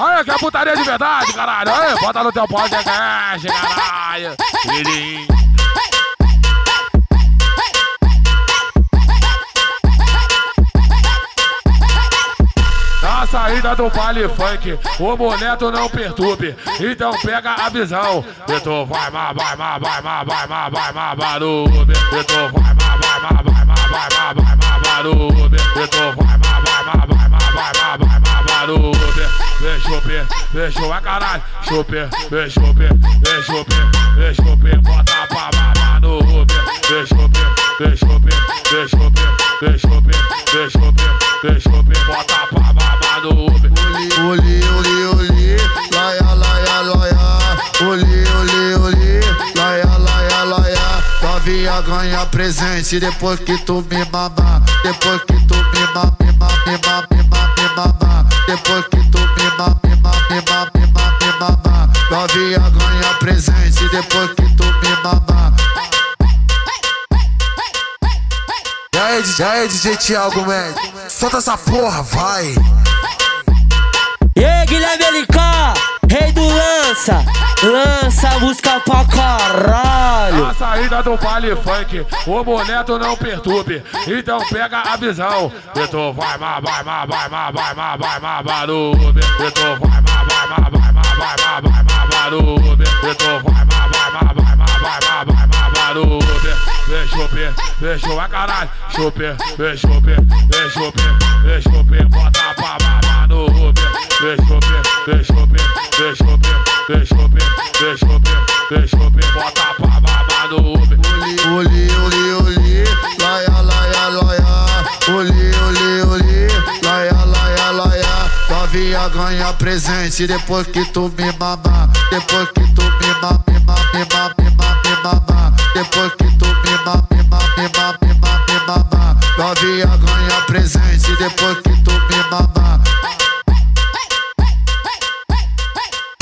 Aí, que é putaria de verdade, caralho. Aí, bota no teu podcast, caralho. Filhinho. saída do baile funk, o boleto não perturbe, então pega a visão. E vai má, vai má, vai má, vai má, vai má, barulho. E vai má, vai má, vai má, vai má, vai má, barulho. beijo o pé, beijo a caralho, chupê, beijo o pé, beijo o pé, beijo pé, bota pra mamar no rubê, beijo o pé, beijo o pé, beijo o pé, beijo o pé, beijo pé, beijo pé, bota pra mamar no rubê. Oli, oli, oli, laia, laia, laia, oli, oli, oli, laia, laia, laia, novinha ganha presente depois que tu me mamar, depois que tu me mamar. Novinha ganha presente depois que tu me mamar. E aí, e aí DJ Thiago Mendes, solta essa porra, vai! E aí, Guilherme LK, rei do lança, lança a música pra caralho. A saída do baile funk, o boleto não perturbe, então pega a visão. Eu tô vai, vai, vai, vai, vai, má, vai, má, vai, má, barulho. Eu vai, má, vai, vai, vai, vai, vai, vai, vai, barulho. Então vai, vai, vai, vai, vai, vai, vai, vai, vai, vai, barulho. Vem chope, vem chope, vai caralho. Chope, vem chope, vem chope, vem chope, bota pra mamar no Uber. Vem chope, vem chope, vem chope, vem chope, vem chope, vem bota pra mamar no Uber. Oli, oli, oli, laia, laia, laia. Laia, laia, laia. Novinha ganha presente depois que tu me mamar. Depois que tu me mamar, me mamar, me mamar. Depois que tu me mamar, me mamar, me mamar, me mamar. Novinha ganha presente depois que tu me mamar.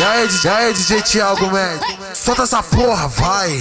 Aí, DJ, e aí, DJ Thiago Médio? Solta essa porra, vai!